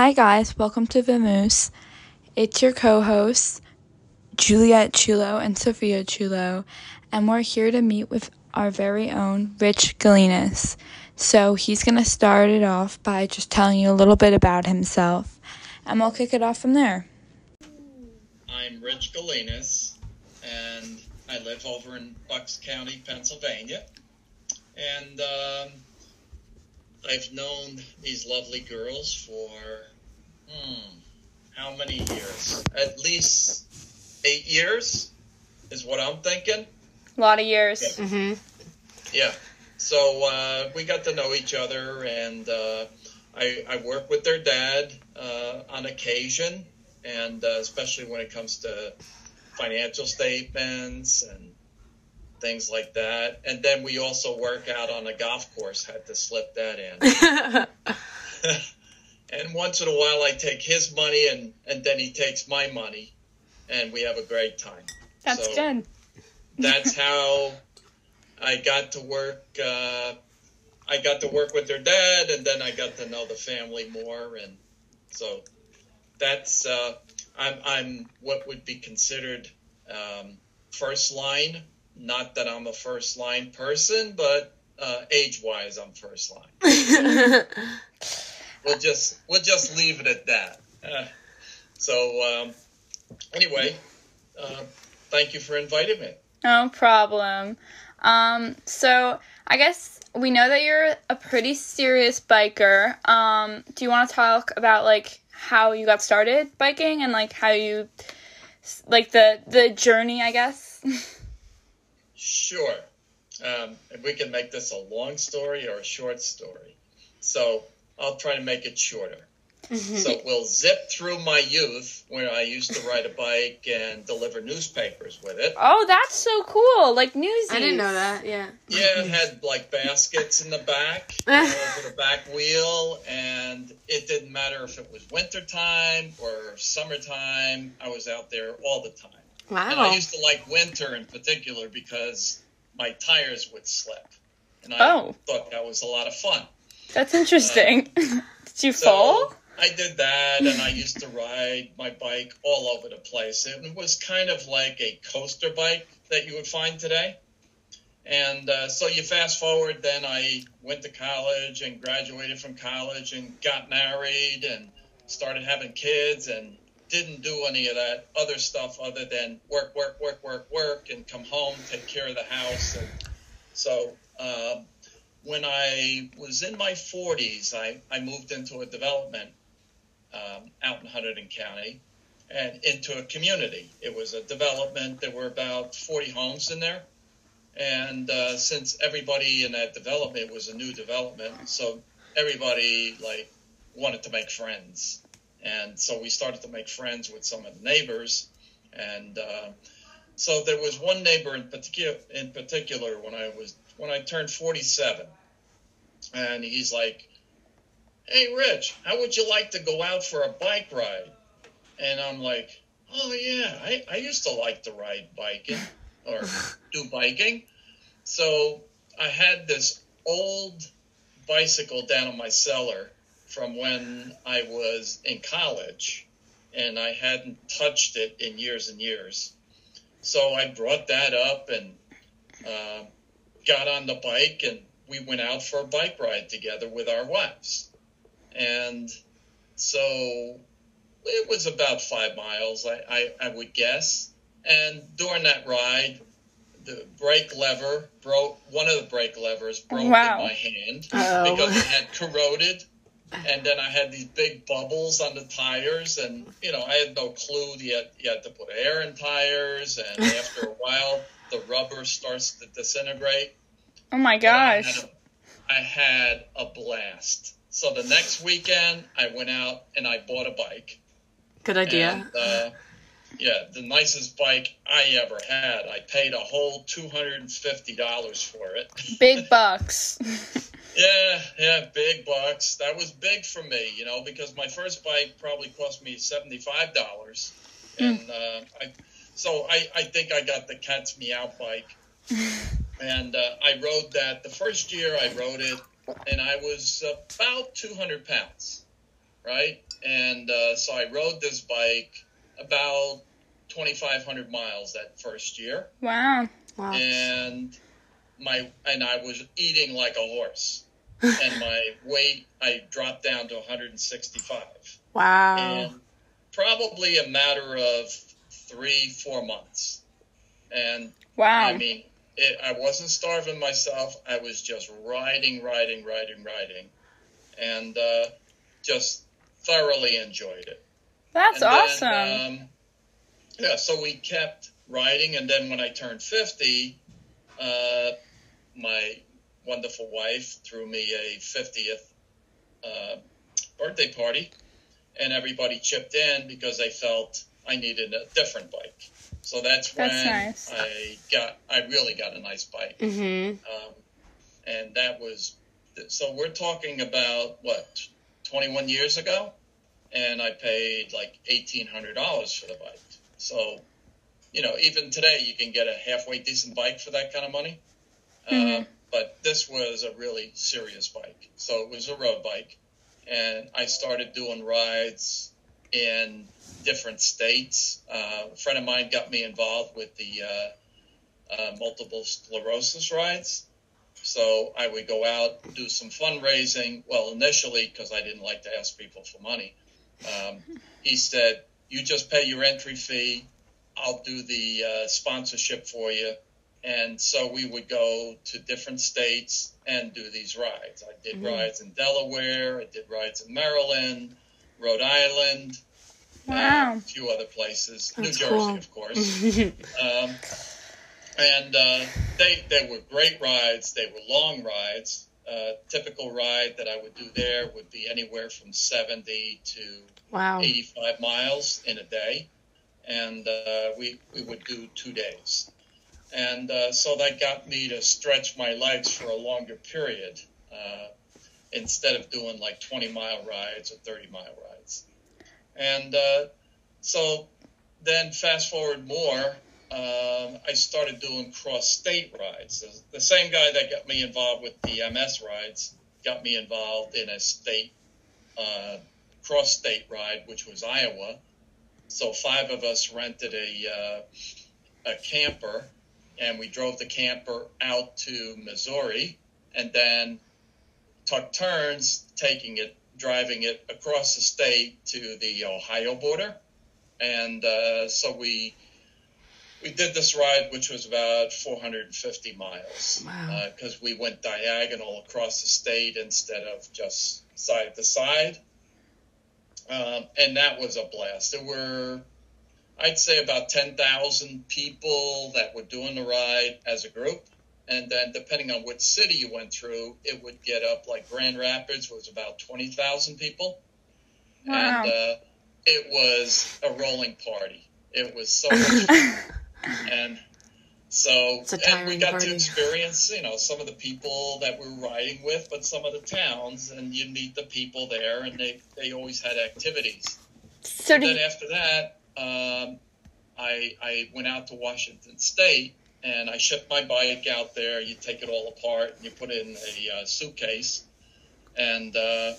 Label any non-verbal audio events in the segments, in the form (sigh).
Hi, guys. Welcome to Vamoose. It's your co hosts, Juliet Chulo and Sophia Chulo, and we're here to meet with our very own Rich Galinas. So he's going to start it off by just telling you a little bit about himself, and we'll kick it off from there. I'm Rich Galinas, and I live over in Bucks County, Pennsylvania. And um, I've known these lovely girls for hmm, how many years? At least eight years is what I'm thinking. A lot of years. Yeah. Mm-hmm. Yeah. So uh, we got to know each other, and uh, I, I work with their dad uh, on occasion, and uh, especially when it comes to financial statements and things like that. And then we also work out on a golf course. Had to slip that in. (laughs) (laughs) and once in a while, I take his money, and and then he takes my money, and we have a great time. That's So- good. that's (laughs) how I got to work. Uh, I got to work with their dad, and then I got to know the family more, and so that's uh, I'm I'm what would be considered um, first line. Not that I'm a first line person, but uh, age wise, I'm first line. (laughs) We'll just we'll just leave it at that. Uh, so um, anyway, uh, thank you for inviting me. No problem. Um, so I guess we know that you're a pretty serious biker. Um, do you want to talk about like how you got started biking and like how you like the the journey, I guess? (laughs) Sure. Um, and we can make this a long story or a short story. So I'll try to make it shorter. So we'll zip through my youth when I used to ride a bike and deliver newspapers with it. oh, that's so cool! Like newsies. I didn't know that. Yeah. Yeah, it (laughs) had like baskets in the back (laughs) over the back wheel, and it didn't matter if it was wintertime or summertime. I was out there all the time. And I used to like winter in particular because my tires would slip. And I Oh. thought that was a lot of fun. That's interesting. (laughs) Did you So fall? I did that and I used to ride my bike all over the place. It was kind of like a coaster bike that you would find today. And uh, so you fast forward, then I went to college and graduated from college and got married and started having kids and didn't do any of that other stuff other than work, work, work, work, work, and come home, take care of the house. And so um, when I was in my 40s, I, I moved into a development um, out in Hunterdon County and into a community. It was a development. There were about 40 homes in there. And uh, since everybody in that development was a new development, so everybody like wanted to make friends. And so we started to make friends with some of the neighbors. And uh, so there was one neighbor in particular, in particular when I was when I turned 47, and he's like, "Hey, Rich, how would you like to go out for a bike ride?" And I'm like, "Oh yeah, I, I used to like to ride biking or (laughs) do biking." So I had this old bicycle down in my cellar from when I was in college, and I hadn't touched it in years and years. So I brought that up and uh, got on the bike, and we went out for a bike ride together with our wives. And so it was about five miles, I, I, I would guess. And during that ride, the brake lever broke. One of the brake levers broke Wow. in my hand Uh-oh. because it had corroded. And then I had these big bubbles on the tires, and you know I had no clue. You had, you had to put air in tires, and (laughs) after a while, the rubber starts to disintegrate. Oh my gosh! I had a- I had a blast. So the next weekend, I went out and I bought a bike. Good idea. And, uh, yeah, the nicest bike I ever had. I paid a whole two hundred and fifty dollars for it. Big (laughs) bucks. (laughs) Yeah, yeah, big bucks. That was big for me, you know, because my first bike probably cost me seventy five dollars, and uh, I, so I, I think I got the cat's meow bike, (laughs) and uh, I rode that the first year I rode it, and I was about two hundred pounds, right? and uh, so I rode this bike about 2,500 miles that first year, Wow. Wow. and my and I was eating like a horse, and my weight I dropped down to 165, Wow. and probably a matter of three four months, and Wow. I mean, it, I wasn't starving myself. I was just riding, riding, riding, riding, and uh, just thoroughly enjoyed it. That's And awesome. Then, um, yeah, so we kept riding, and then when I turned 50, uh, my wonderful wife threw me a 50th uh, birthday party, and everybody chipped in because they felt I needed a different bike. So that's when That's nice. I got, I really got a nice bike Mm-hmm. um, and that was so we're talking about what 21 years ago and i paid like $1800 for the bike so you know even today you can get a halfway decent bike for that kind of money uh, Mhm. But this was a really serious bike so it was a road bike and i started doing rides in different states uh, a friend of mine got me involved with the uh, uh, multiple sclerosis rides. So I would go out, do some fundraising. Well, initially, because I didn't like to ask people for money, um, he said, You just pay your entry fee, I'll do the uh, sponsorship for you. And so we would go to different states and do these rides. I did Mhm. rides in Delaware, I did rides in Maryland, Rhode Island, Wow. uh, a few other places, New Jersey, cool. of course. (laughs) Um, and uh, they they were great rides. They were long rides. Uh, typical ride that I would do there would be anywhere from 70 to wow. 85 miles in a day, and uh, we we would do two days. And uh, so that got me to stretch my legs for a longer period uh, instead of doing like 20 mile rides or 30 mile rides. And uh, so then fast forward more, um, I started doing cross state rides. The, same guy that got me involved with the MS rides got me involved in a state uh, cross state ride, which was Iowa. So five of us rented a uh, a camper, and we drove the camper out to Missouri, and then took turns taking it, driving it across the state to the Ohio border, and uh, so we we did this ride, which was about 450 miles, Wow. because we went diagonal across the state instead of just side to side. Um, and that was a blast. There were, I'd say, about 10,000 people that were doing the ride as a group. And then, depending on which city you went through, it would get up like Grand Rapids was about 20,000 people. Wow. And uh, it was a rolling party. It was so much fun. (laughs) and so and we got party. to experience you know some of the people that we're riding with but some of the towns and you meet the people there and they they always had activities So and then you, after that um, I I went out to Washington State and I shipped my bike out there you take it all apart and you put it in a uh, suitcase and uh,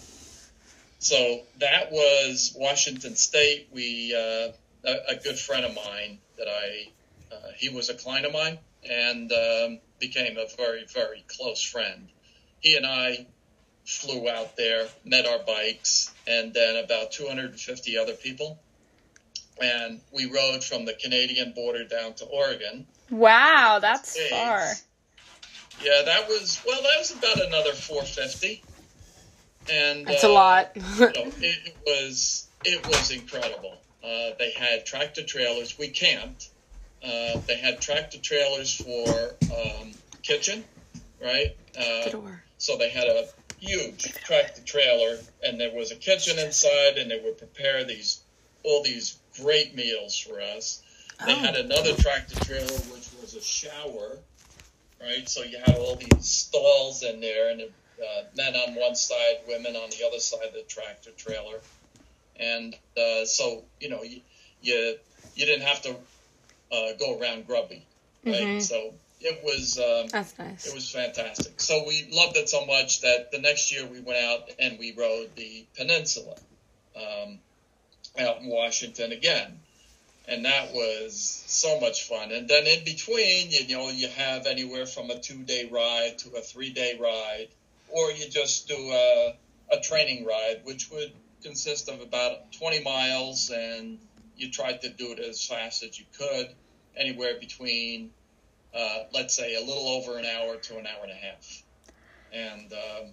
so that was Washington State we uh, a, a good friend of mine that I uh, he was a client of mine and um, became a very, very close friend. He and I flew out there, met our bikes, and then about 250 other people. And we rode from the Canadian border down to Oregon. wow, that's States. far. Yeah, that was, well, that was about another 450. And That's uh, a lot. (laughs) you know, it, it was it was incredible. Uh, they had tractor trailers. We camped. Uh, they had tractor trailers for um, kitchen, right? Uh, so they had a huge tractor trailer, and there was a kitchen inside, and they would prepare these all these great meals for us. They Oh. had another tractor trailer which was a shower, right? So you had all these stalls in there, and uh, men on one side, women on the other side of the tractor trailer, and uh, so you know you you, you didn't have to uh, go around grubby, right? Mhm. So it was. Um, That's nice. it was fantastic. So we loved it so much that the next year we went out and we rode the peninsula. um, out in Washington again. And that was so much fun. And then in between, you know, you have anywhere from a two day ride to a three day ride, or you just do a, a training ride, which would consist of about 20 miles, and you tried to do it as fast as you could, anywhere between, uh, let's say, a little over an hour to an hour and a half. And um,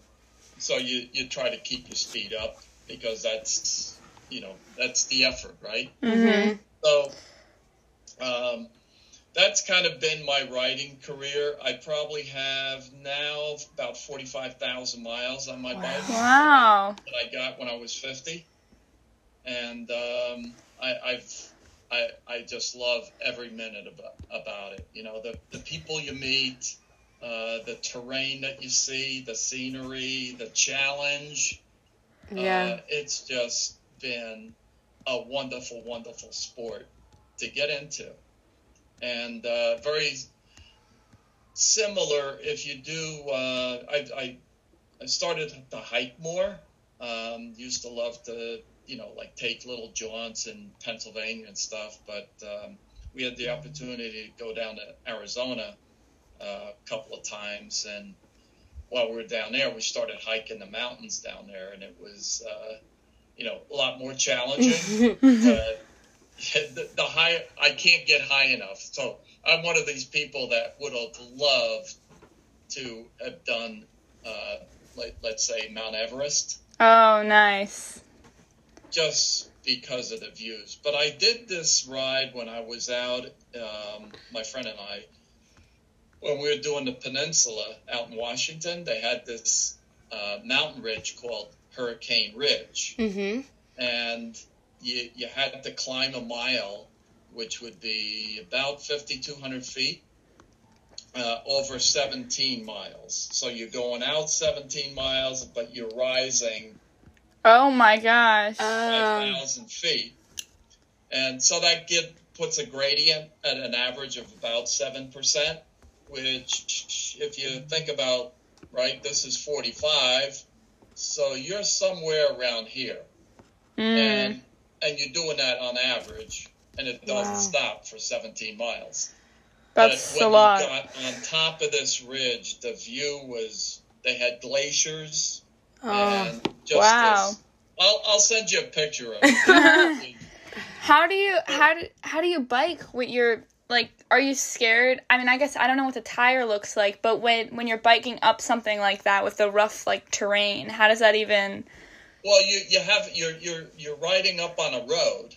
so you, you try to keep your speed up because that's, you know, that's the effort, right? Mm-hmm. So um, that's kind of been my riding career. I probably have now about 45,000 miles on my Wow. bike Wow. that I got when I was 50. And um, I, I've, I, I just love every minute about, about it. You know, the, the people you meet, uh, the terrain that you see, the scenery, the challenge. Yeah. Uh, it's just been a wonderful, wonderful sport to get into. And uh, very similar if you do, uh, I, I, I started to hike more. Um, used to love to, you know, like take little jaunts in Pennsylvania and stuff, but um, we had the opportunity to go down to Arizona uh, a couple of times. And while we were down there, we started hiking the mountains down there, and it was, uh, you know, a lot more challenging. but (laughs) (laughs) the, the high, I can't get high enough. So I'm one of these people that would have loved to have done, uh, let, let's say, Mount Everest Oh, nice. just because of the views. But I did this ride when I was out, um, my friend and I, when we were doing the peninsula out in Washington. They had this uh, mountain ridge called Hurricane Ridge, Mm-hmm. and you you had to climb a mile, which would be about 5,200 feet. Uh, over 17 miles. So you're going out 17 miles, but you're rising Oh my gosh. Um, 5,000 feet. And so that get, puts a gradient at an average of about 7%, which, if you think about, right, this is 45, so you're somewhere around here. Mm. And, and you're doing that on average, and it doesn't Wow. stop for 17 miles. That's but a lot. you got on top of this ridge, the view was, they had glaciers Oh. and just Wow. this- I'll, I'll send you a picture of it. (laughs) How do you how do how do you bike with your like are you scared? I mean, I guess I don't know what the tire looks like, but when when you're biking up something like that with the rough like terrain, how does that even well, you you have you're you're you're riding up on a road.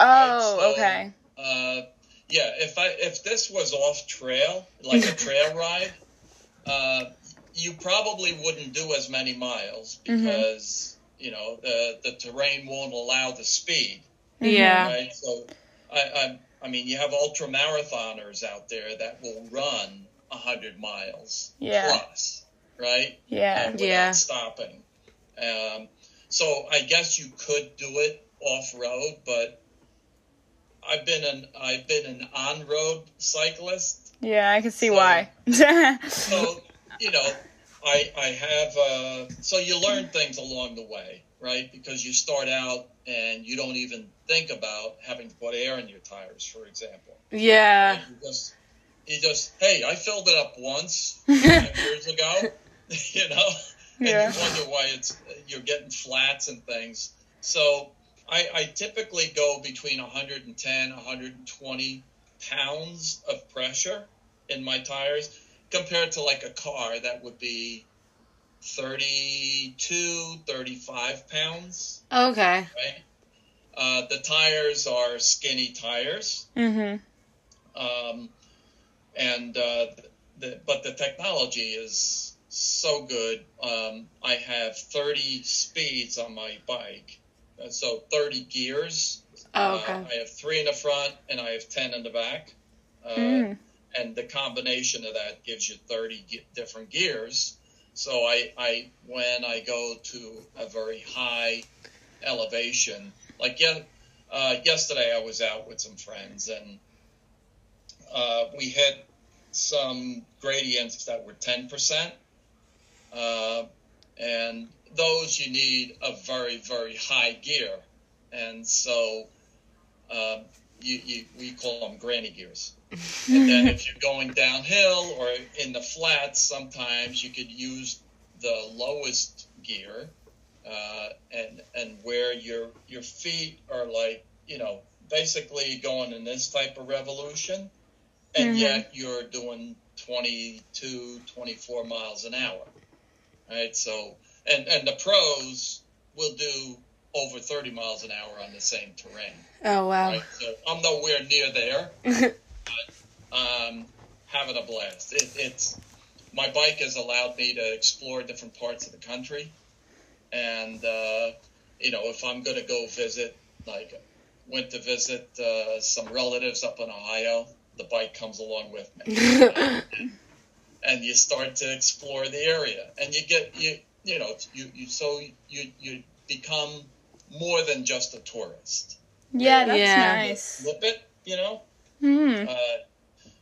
Oh, so- okay. Uh, yeah, if I if this was off trail, like a trail (laughs) ride, uh, you probably wouldn't do as many miles Mm-hmm. because you know the the terrain won't allow the speed. Yeah. Right. So I, I I mean you have ultra marathoners out there that will run hundred miles Yeah. plus, right? Yeah. and without Yeah. stopping. Um, so I guess you could do it off road, but I've been an I've been an on road cyclist, Yeah, I can see So- why. so you know I I have uh, so you learn things along the way, right? Because you start out and you don't even think about having to put air in your tires, for example. Yeah. You just you just hey, I filled it up once (laughs) years ago, (laughs) you know, and Yeah. you wonder why it's you're getting flats and things. So I, I typically go between 110, 120 pounds of pressure in my tires compared to like a car that would be 32, 35 pounds, Okay. right? Uh, the tires are skinny tires. Mm-hmm. Um, and uh, the, but the technology is so good. Um, I have 30 speeds on my bike, Uh, so 30 gears. Oh, Uh. I have three in the front and I have 10 in the back. Uh, Mm. And the combination of that gives you 30 ge- different gears. So I, I, when I go to a very high elevation, like ye- uh, yesterday, I was out with some friends and uh, we hit some gradients that were 10%. Uh, and those you need a very very high gear, and so um, you, you we call them granny gears. (laughs) and then if you're going downhill or in the flats, sometimes you could use the lowest gear, uh, and and where your your feet are like you know basically going in this type of revolution, and Mhm. yet you're doing 22, 24 miles an hour, right? So and and the pros will do over 30 miles an hour on the same terrain. Oh wow. Right? So I'm nowhere near there, (laughs) but um, having a blast. It, it's my bike has allowed me to explore different parts of the country, and uh, you know, if I'm going to go visit, like, went to visit uh, some relatives up in Ohio, the bike comes along with me, (laughs) and you start to explore the area, and you get you you know you you so you you become more than just a tourist Yeah, that's Yeah. nice. flip it, you know. Hmm. Uh,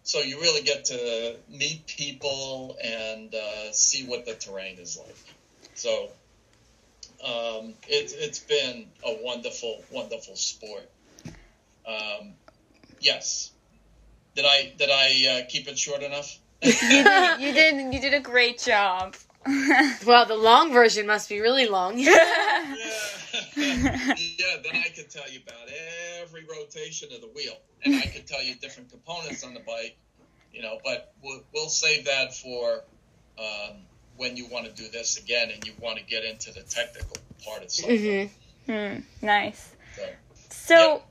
so you really get to meet people and uh, see what the terrain is like. So um, it's it's been a wonderful, wonderful sport. Um, yes. Did I did I uh, keep it short enough? you, did, you did. You did a great job. (laughs) Well, the long version must be really long. yeah. (laughs) yeah, then I could tell you about every rotation of the wheel, and I could tell you different components on the bike, you know. But we'll, we'll save that for um, when you want to do this again and you want to get into the technical part of something. hmm hmm. Nice. So, So,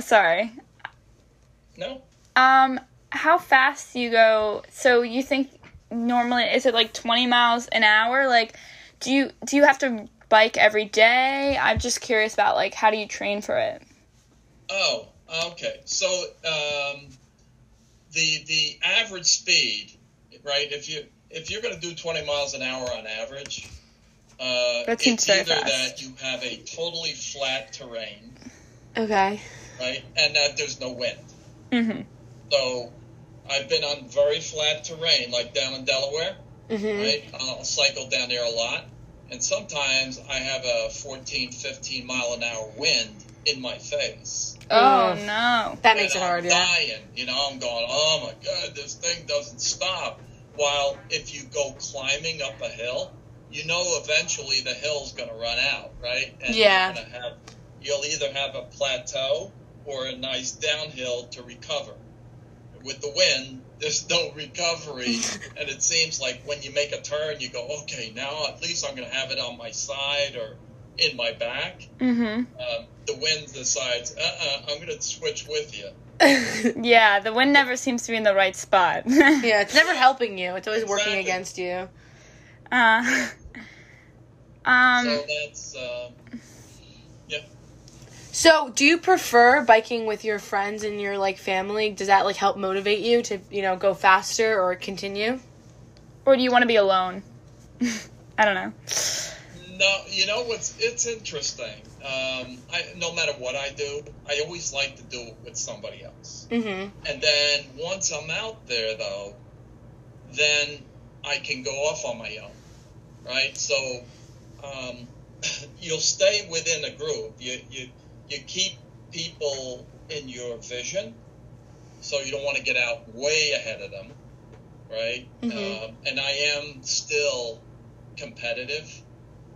sorry. no, Um, how fast do you go? So you think normally is it like twenty miles an hour? Like, do you do you have to bike every day? I'm just curious about like how do you train for it? Oh, okay. So um, the the average speed, right? If you if you're going to do 20 miles an hour on average, uh, That seems it's very either fast. that you have a totally flat terrain, Okay. right, and that there's no wind. Mm-hmm. So I've been on very flat terrain, like down in Delaware, hmm right? I'll cycle down there a lot, and sometimes I have a 14, 15 mile an hour wind in my face. Oh Mm. no. That makes it and I'm hard. Yeah. dying. You know, I'm going, oh my god, this thing doesn't stop. While if you go climbing up a hill, you know eventually the hill's going to run out, right? And Yeah. You're gonna have, you'll either have a plateau or a nice downhill to recover. With the wind, there's no recovery, (laughs) and it seems like when you make a turn, you go, okay, now at least I'm going to have it on my side or in my back. Mm-hmm. Um, the wind decides, uh-uh, I'm going to switch with you. (laughs) Yeah, the wind never seems to be in the right spot. (laughs) yeah, it's never helping you. It's always working against you. Uh, um. so that's um, So, do you prefer biking with your friends and your like family? Does that like help motivate you to, you know, go faster or continue? Or do you want to be alone? (laughs) I don't know. no. You know what's? It's interesting. Um, I, no matter what I do, I always like to do it with somebody else. Mm-hmm. And then once I'm out there, though, then I can go off on my own, right? So um, (clears throat) you'll stay within a group. You you you keep people in your vision, so you don't want to get out way ahead of them, right? Mhm. Um, and I am still competitive.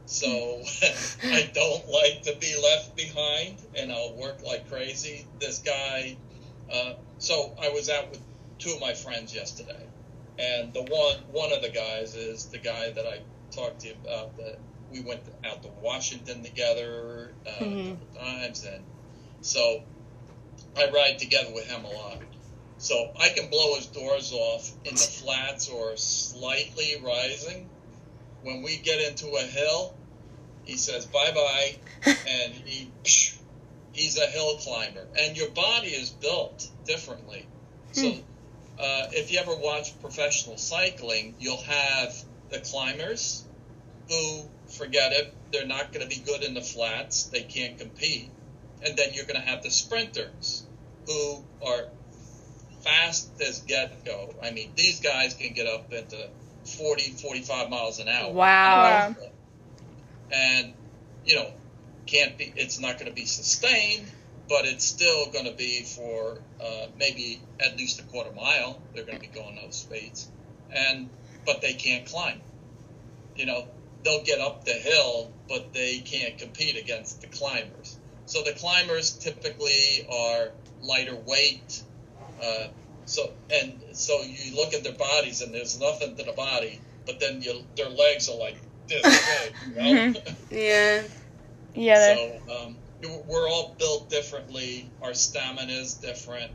So (laughs) I don't like to be left behind, and I'll work like crazy. This guy, uh, so I was out with two of my friends yesterday, and the one one of the guys is the guy that I talked to you about. That we went out to Washington together uh, Mhm. a couple times, and so I ride together with him a lot. So I can blow his doors off in the (laughs) flats or slightly rising. When we get into a hill, he says bye bye, (laughs) and he he's a hill climber. And your body is built differently. So uh, if you ever watch professional cycling, you'll have the climbers who forget it. They're not going to be good in the flats. They can't compete. And then you're going to have the sprinters who are fast as get go. I mean, these guys can get up into 40, 45 miles an hour. Wow. Wow. and you know, can't be. It's not going to be sustained, but it's still going to be for uh, maybe at least a quarter mile. They're going to be going those speeds, and but they can't climb. You know, they'll get up the hill, but they can't compete against the climbers. So the climbers typically are lighter weight. Uh, so and so you look at their bodies and there's nothing to the body, but then you, their legs are like this (laughs) big, you know? Yeah. Yeah, so um, we're all built differently. Our stamina is different.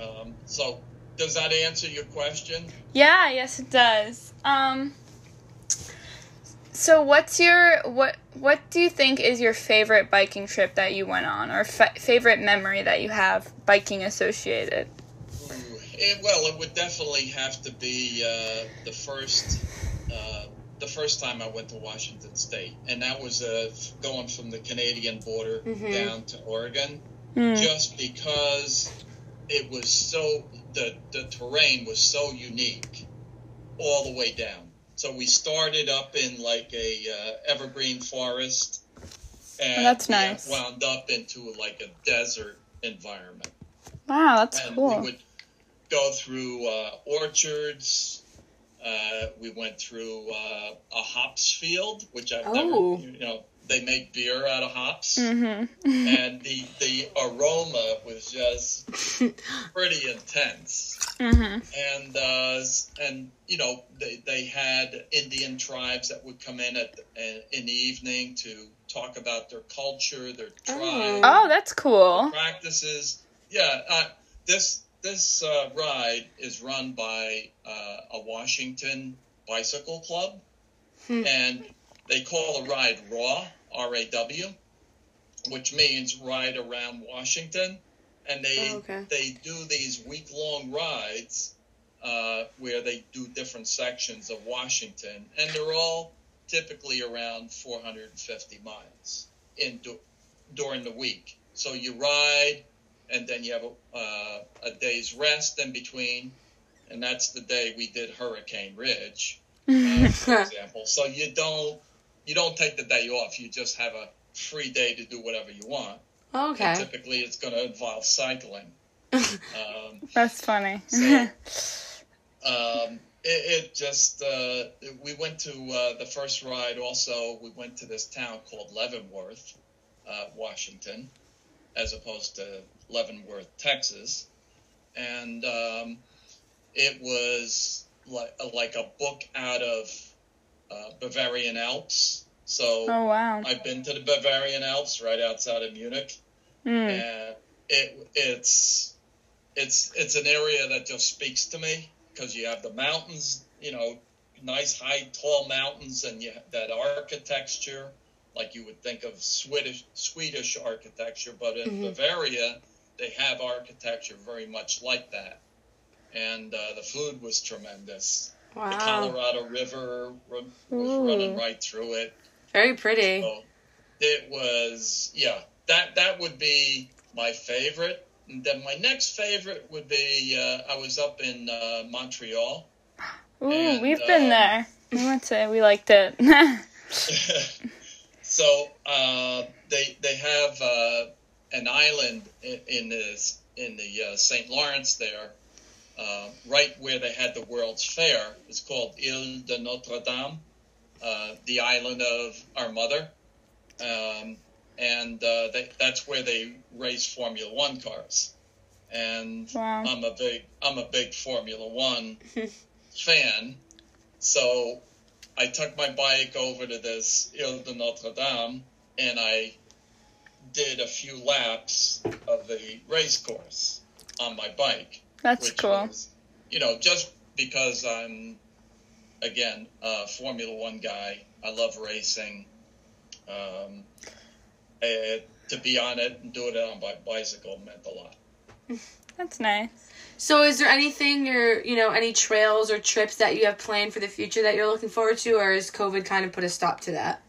Um, so does that answer your question? Yeah, yes it does. Um so what's your what what do you think is your favorite biking trip that you went on or fa- favorite memory that you have biking associated? It, well, it would definitely have to be uh, the first uh, the first time I went to Washington State, and that was uh, going from the Canadian border Mhm. down to Oregon, Hmm. just because it was so the the terrain was so unique all the way down. So we started up in like a uh, evergreen forest, and Oh, that's nice. wound up into like a desert environment Wow, that's and cool. we would go through uh, orchards. Uh, we went through uh, a hops field, which I've Oh. never, you know, they make beer out of hops, Mhm. (laughs) and the the aroma was just (laughs) pretty intense. mhm. And uh, and you know they they had Indian tribes that would come in at the, in the evening to talk about their culture, their tribe Oh, that's cool. practices. Yeah, uh, this this uh, ride is run by uh, a Washington bicycle club, Hmm. and they call the ride RAW, R A W, which means ride around Washington, and they Oh, okay. they do these week long rides uh, where they do different sections of Washington, and they're all typically around 450 miles in du- during the week. So you ride, and then you have a, uh, a day's rest in between, and that's the day we did Hurricane Ridge, uh, for (laughs) example. So you don't you don't take the day off. You just have a free day to do whatever you want. And Okay. typically, it's going to involve cycling. (laughs) Um, That's funny. So- (laughs) um, it, it just uh, we went to uh, the first ride. Also, we went to this town called Leavenworth, uh, Washington, as opposed to Leavenworth, Texas, and um, it was like like a book out of uh, Bavarian Alps. So oh wow. I've been to the Bavarian Alps right outside of Munich Mm. and it it's it's it's an area that just speaks to me because you have the mountains, you know, nice high tall mountains, and you have that architecture like you would think of Swedish Swedish architecture, but in Mhm. Bavaria they have architecture very much like that, and uh, the food was tremendous. The Colorado River was Ooh. running right through it. Very pretty. So it was, yeah, that that would be my favorite. And then my next favorite would be uh, I was up in uh, Montreal. Ooh, and, we've been um, there. We went to. We liked it. (laughs) (laughs) so uh, they they have uh, an island in, in the in the uh, St. Lawrence there, uh, right where they had the World's Fair. It's called Ile de Notre Dame, uh, the island of our mother, um, and uh, they, that's where they race Formula One cars. And wow. I'm a big I'm a big Formula One (laughs) fan, so I took my bike over to this Ile de Notre Dame and I did a few laps of the race course on my bike. That's which cool. was, you know, just because I'm again a Formula One guy, I love racing. Um, eh, to be on it and do it on my bicycle meant a lot. (laughs) That's nice. So, is there anything or you know any trails or trips that you have planned for the future that you're looking forward to, or has COVID kind of put a stop to that?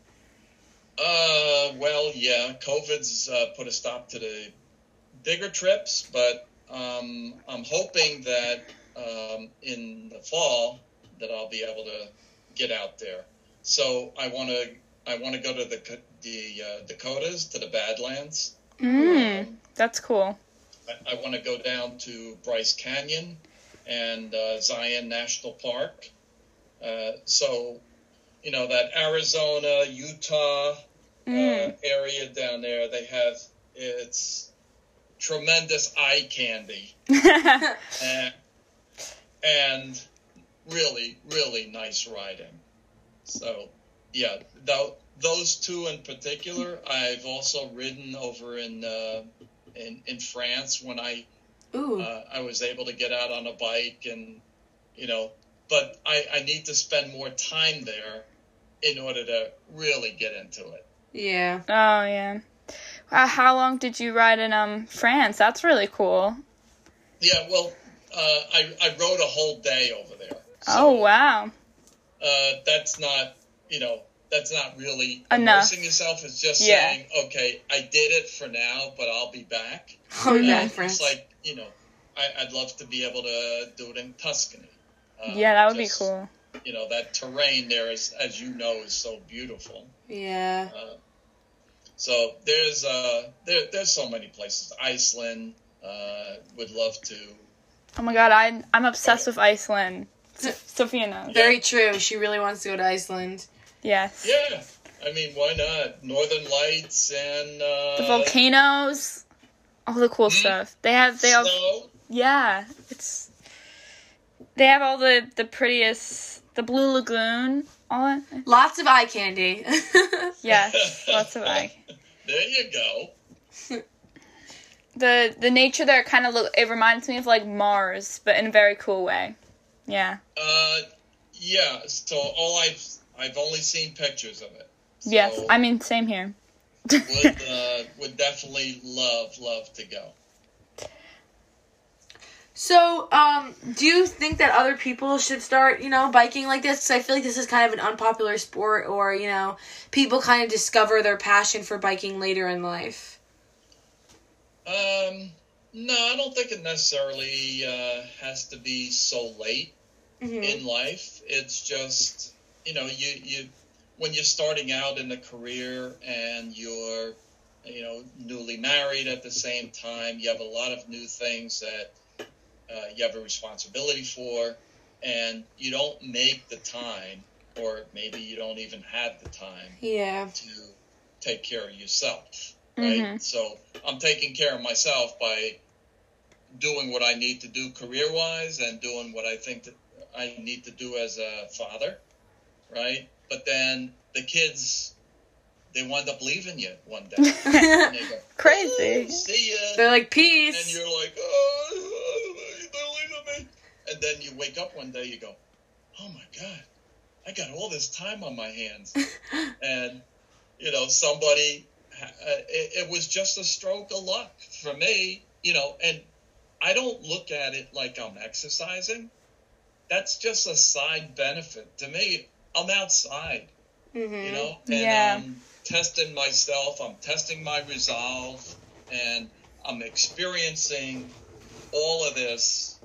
Uh, well, yeah, COVID's uh, put a stop to the bigger trips, but um, I'm hoping that um, in the fall that I'll be able to get out there. So I want to I want to go to the the uh, Dakotas to the Badlands. Mm, Um, that's cool. I, I want to go down to Bryce Canyon and uh, Zion National Park. Uh, so, you know that Arizona, Utah Mm. uh, area down there, they have it's tremendous eye candy (laughs) and, and really, really nice riding. So, yeah, th- those two in particular. I've also ridden over in uh, in in France when I Ooh. uh, I was able to get out on a bike and you know, but I, I need to spend more time there in order to really get into it. yeah. oh yeah. Uh, how long did you ride in um France? That's really cool. Yeah, well, uh, I I rode a whole day over there. So, oh wow. Uh, that's not you know that's not really Enough. immersing yourself. It's just Yeah. saying, okay, I did it for now, but I'll be back. Oh, yeah, And France. It's like you know, I, I'd love to be able to do it in Tuscany. Uh, yeah, that would be cool. You know, that terrain there is, as you know, is so beautiful. yeah. Uh, so there's uh, there, there's so many places. Iceland uh, would love to. Oh my god, I I'm obsessed with Iceland. S- Sophia knows. Very true. She really wants to go to Iceland. Yes. Yeah, I mean, why not? Northern Lights and uh, The volcanoes, all the cool Mhm. stuff. They have they have snow. yeah, it's they have all the the prettiest the blue lagoon, all that. Lots of eye candy. (laughs) Yes, lots of eye. (laughs) There you go. The the nature there kind of look it reminds me of like Mars, but in a very cool way. Yeah. Uh, yeah. So all I've I've only seen pictures of it. So Yes. I mean same here. would (laughs) uh, would definitely love love to go. So, um, do you think that other people should start, you know, biking like this? 'Cause I feel like this is kind of an unpopular sport, or you know, people kind of discover their passion for biking later in life. Um, no, I don't think it necessarily uh, has to be so late Mm-hmm. in life. It's just you know you you when you're starting out in a career and you're you know newly married at the same time, you have a lot of new things that uh, you have a responsibility for, and you don't make the time, or maybe you don't even have the time Yeah. to take care of yourself, right? Mhm. So I'm taking care of myself by doing what I need to do career wise and doing what I think that I need to do as a father, right? But then the kids, they wind up leaving you one day. (laughs) go, Crazy. "Oh, see ya. They're like peace. And you're like, oh, they're leaving me. And then you wake up one day, you go, oh my God, I got all this time on my hands. (laughs) and, you know, somebody, uh, it, it was just a stroke of luck for me, you know, and I don't look at it like I'm exercising. That's just a side benefit. To me, I'm outside mm-hmm. you know and Yeah. i'm testing myself i'm testing my resolve and i'm experiencing all of this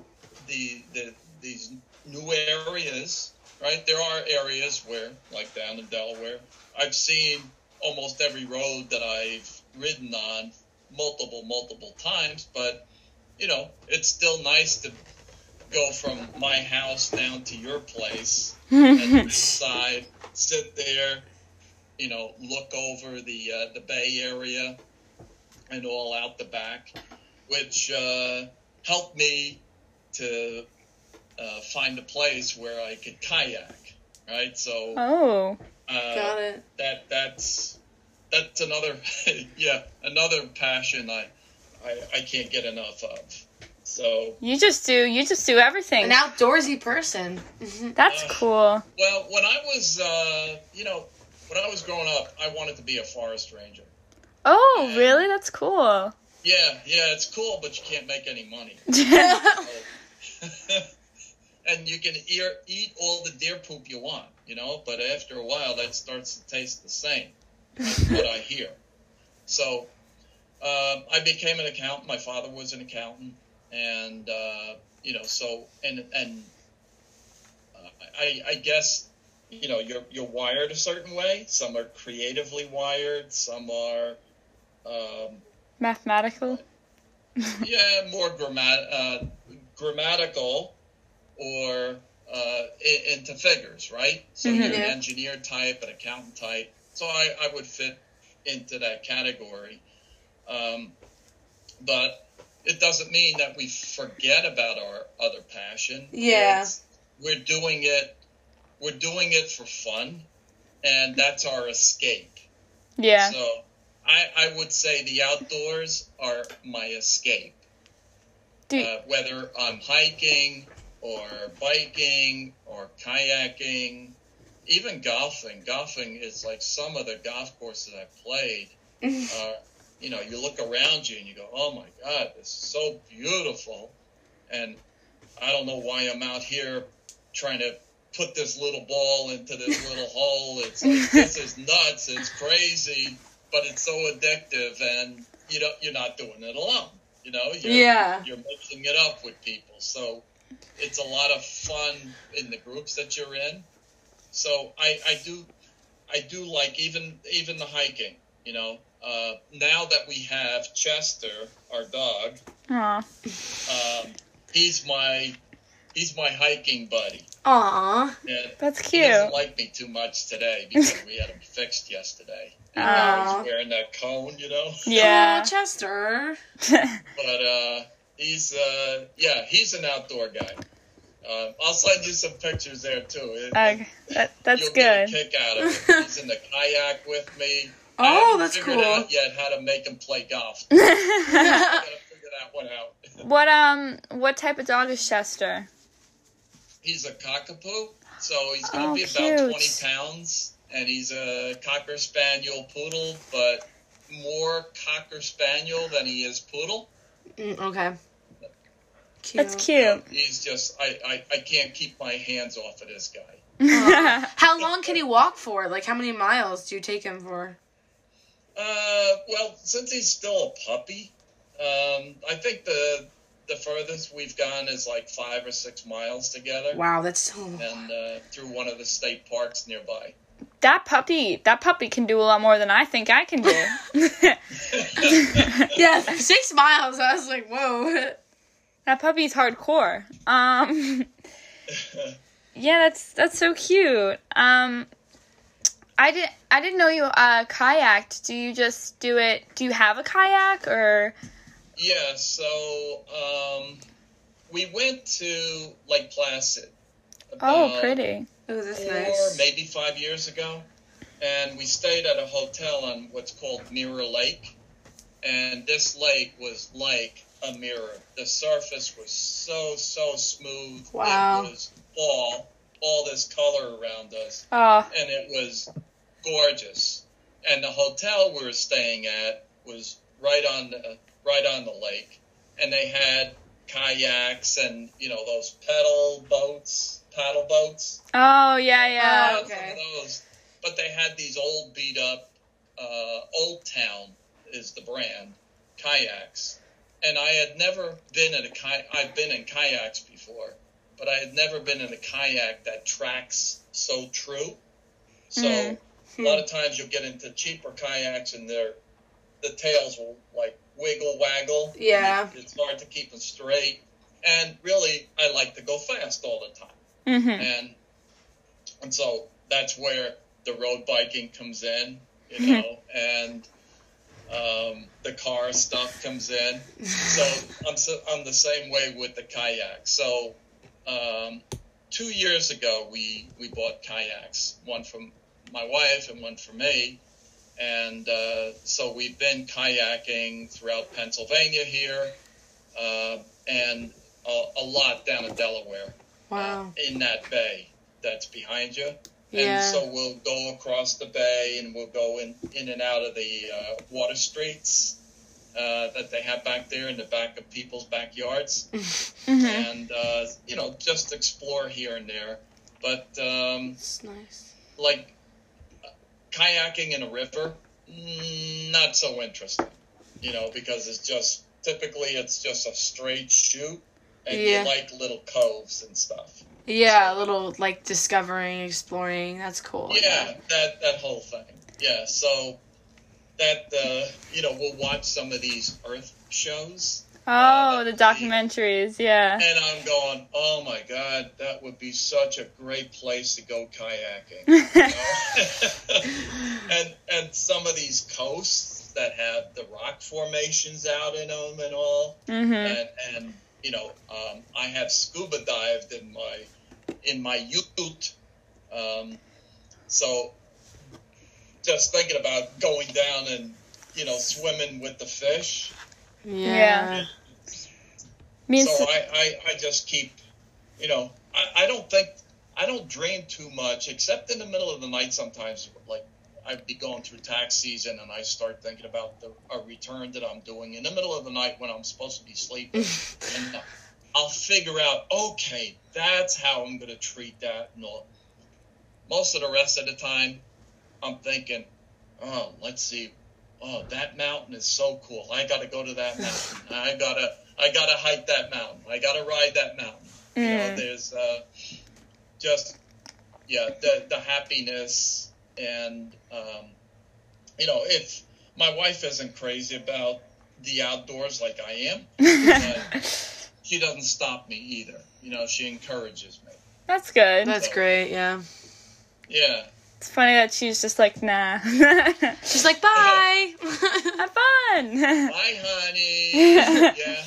the, the these new areas right? There are areas where like down in delaware i've seen almost every road that i've ridden on multiple multiple times but you know it's still nice to go from my house down to your place (laughs) and decide, sit there, you know, look over the uh, the Bay Area and all out the back, which uh, helped me to uh, find a place where I could kayak. Right, so oh. uh, Got it. that that's that's another (laughs) yeah another passion I, I I can't get enough of. So You just do you just do everything. An outdoorsy person. That's Uh, cool. Well, when I was, uh, you know, when I was growing up, I wanted to be a forest ranger. Oh, really? That's cool. Yeah, yeah, it's cool, but you can't make any money. (laughs) (laughs) and you can ear, eat all the deer poop you want, you know, but after a while, that starts to taste the same. That's what I hear. So um, I became an accountant. My father was an accountant, and uh, you know, so and and uh, I, I guess you know you're you're wired a certain way. Some are creatively wired. Some are um, Mathematical. (laughs) yeah more grammat- uh, grammatical or uh, into figures, right? So Mhm. you're an engineer type, an accountant type. So I, I would fit into that category. Um, but it doesn't mean that we forget about our other passion. Yeah. It's- we're doing it. We're doing it for fun, and that's our escape. Yeah. So I, I would say the outdoors are my escape. Do- uh, whether I'm hiking or biking or kayaking, even golfing. Golfing is like some of the golf courses I've played. (laughs) Uh, you know, you look around you and you go, "Oh my God, this is so beautiful," and I don't know why I'm out here trying to put this little ball into this (laughs) little hole. It's like this is nuts. It's crazy, but it's so addictive, and you know you're not doing it alone. You know, you're, Yeah. you're mixing it up with people, so it's a lot of fun in the groups that you're in. So I, I do, I do like even even the hiking. You know, uh, now that we have Chester, our dog, um, he's my he's my hiking buddy. Aw. That's he cute. doesn't like me too much today because we had him fixed yesterday. And Aw. he's wearing that cone, you know. Yeah. Aw, Chester. (laughs) But uh, he's uh, yeah, he's an outdoor guy. Um, I'll send you some pictures there too. It- okay. That, that's you'll get a good. kick out of it. (laughs) He's in the kayak with me. I Oh, haven't that's figured cool. out yet how to make him play golf. I (laughs) gotta figure that one out. what um what type of dog is Chester? He's a cockapoo, so he's gonna Oh, be about cute. twenty pounds, and he's a cocker spaniel poodle, but more cocker spaniel than he is poodle. Mm, okay. Cute. That's cute. He's just I, I, I can't keep my hands off of this guy. Aw. (laughs) How (laughs) long can he walk for? Like, how many miles do you take him for? Uh, well, since he's still a puppy, um, I think the the furthest we've gone is like five or six miles together, Wow, that's so. and uh, through one of the state parks nearby. That puppy that puppy can do a lot more than I think I can do. (laughs) Yeah, six miles. I was like, whoa. that puppy's hardcore. Um Yeah, that's that's so cute. Um I did I didn't know you uh kayaked. Do you just do it do you have a kayak or yeah, so um, we went to Lake Placid. Oh, pretty. Oh, that's four, nice. maybe five years ago, and we stayed at a hotel on what's called Mirror Lake, and this lake was like a mirror. The surface was so so smooth. Wow. It was all all this color around us, Oh, and it was gorgeous. And the hotel we were staying at was right on the right on the lake, and they had kayaks and you know those pedal boats, paddle boats. oh yeah, yeah. Some okay. of those, but they had these old beat up, uh, Old Town is the brand kayaks, and I had never been in a kayak. I've been in kayaks before, but I had never been in a kayak that tracks so true. So Mhm. a lot of times you'll get into cheaper kayaks and they're the tails will like wiggle waggle. Yeah. it's hard to keep them straight. And really, I like to go fast all the time Mhm. and and so that's where the road biking comes in, you know, and um, the car stuff comes in. So (laughs) I'm so, I'm the same way with the kayak. So um, two years ago, we we bought kayaks, one from my wife and one for me. And uh, so we've been kayaking throughout Pennsylvania here, uh, and a, a lot down in Delaware Wow. in that bay that's behind you. Yeah. And so we'll go across the bay and we'll go in, in and out of the uh, water streets uh, that they have back there in the back of people's backyards. (laughs) Mhm. And, uh, you know, just explore here and there. But, um, That's nice. like, uh, kayaking in a river, mm, not so interesting, you know, because it's just typically it's just a straight shoot and Yeah. you like little coves and stuff. Yeah, a little like discovering, exploring. That's cool. Yeah, that that whole thing. Yeah, so that uh, you know we'll watch some of these Earth shows, Oh, the documentaries, yeah. and I'm going, oh my god, that would be such a great place to go kayaking. (laughs) you know? (laughs) and and some of these coasts that have the rock formations out in them and all, mm-hmm. and and you know, um, I have scuba dived in my in my ute, um, so just thinking about going down and you know swimming with the fish. Yeah. And so I, I, I just keep, you know, I, I don't think I don't dream too much, except in the middle of the night sometimes. Like I'd be going through tax season and I start thinking about the a return that I'm doing in the middle of the night when I'm supposed to be sleeping, (laughs) and I'll figure out, okay, that's how I'm going to treat that. And all. most of the rest of the time, I'm thinking, oh, let's see. Oh, that mountain is so cool. I got to go to that mountain. I gotta, I gotta hike that mountain. I gotta ride that mountain. You know, Mm. there's uh, just, yeah, the the happiness and, um, you know, if my wife isn't crazy about the outdoors like I am, (laughs) she doesn't stop me either. You know, she encourages me. That's good. That's great. Yeah. Yeah. It's funny that she's just like, nah. (laughs) She's like, bye. (laughs) Have fun. Bye, honey. yeah.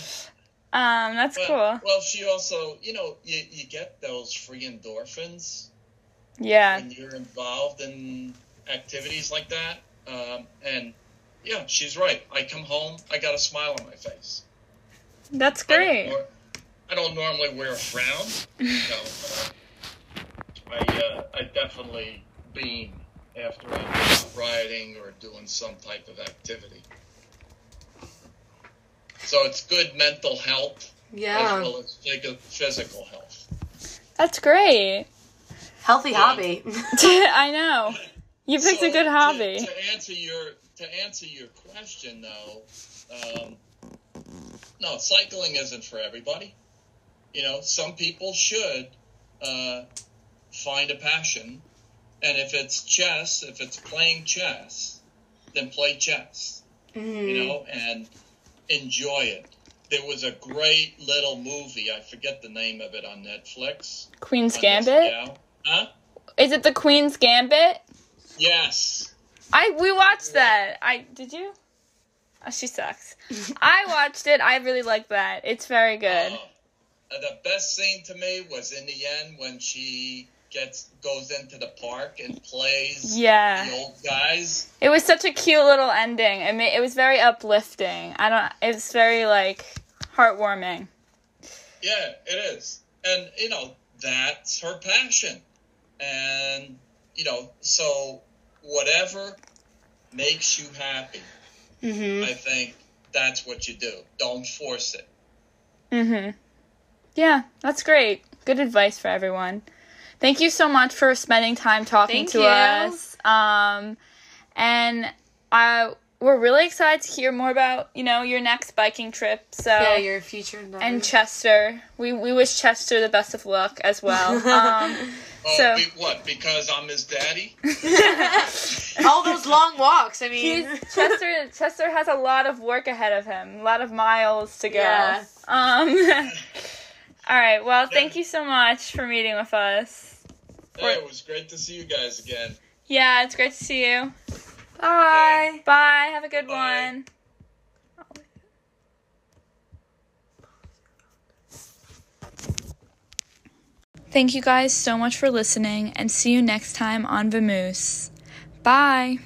um, that's But, cool. Well, she also, you know, you, you get those free endorphins Yeah. when you're involved in activities like that. Um, and yeah, she's right. I come home, I got a smile on my face. That's I don't great. I don't normally wear a frown. No, I, uh, I definitely beam after I'm riding or doing some type of activity. So it's good mental health as yeah. well as phys- physical health. That's great. Healthy Yeah. hobby. (laughs) (laughs) I know. You picked So, a good hobby. To, answer your to answer your question, though, um, no, cycling isn't for everybody. You know, some people should uh, find a passion, and if it's chess, if it's playing chess, then play chess. Mhm. You know, and enjoy it. There was a great little movie. I forget the name of it on Netflix. Queen's on this Gambit? Gal. Huh? Is it the Queen's Gambit? Yes. I we watched that. I did you? Oh, she sucks. (laughs) I watched it. I really like that. It's very good. Uh, the best scene to me was in the end when she gets goes into the park and plays Yeah. the old guys. It was such a cute little ending. I mean, it was very uplifting. I don't. It's very like heartwarming. Yeah, it is, and you know that's her passion, and you know so whatever makes you happy, Mhm. I think that's what you do. Don't force it. Mhm. Yeah, that's great. Good advice for everyone. Thank you so much for spending time talking Thank to you. us. Um, and I we're really excited to hear more about you know your next biking trip. So Yeah, your future endeavors. and Chester, we we wish Chester the best of luck as well. (laughs) Um, Oh, So- be, what? Because I'm his daddy? (laughs) (laughs) all those long walks. I mean, he's Chester. Chester has a lot of work ahead of him, a lot of miles to go. Yeah. Um. (laughs) all right. Well, thank you so much for meeting with us. Hey, it was great to see you guys again. Yeah, it's great to see you. bye. Bye. Have a good Bye. one. Thank you guys so much for listening and see you next time on Vamoose. Bye.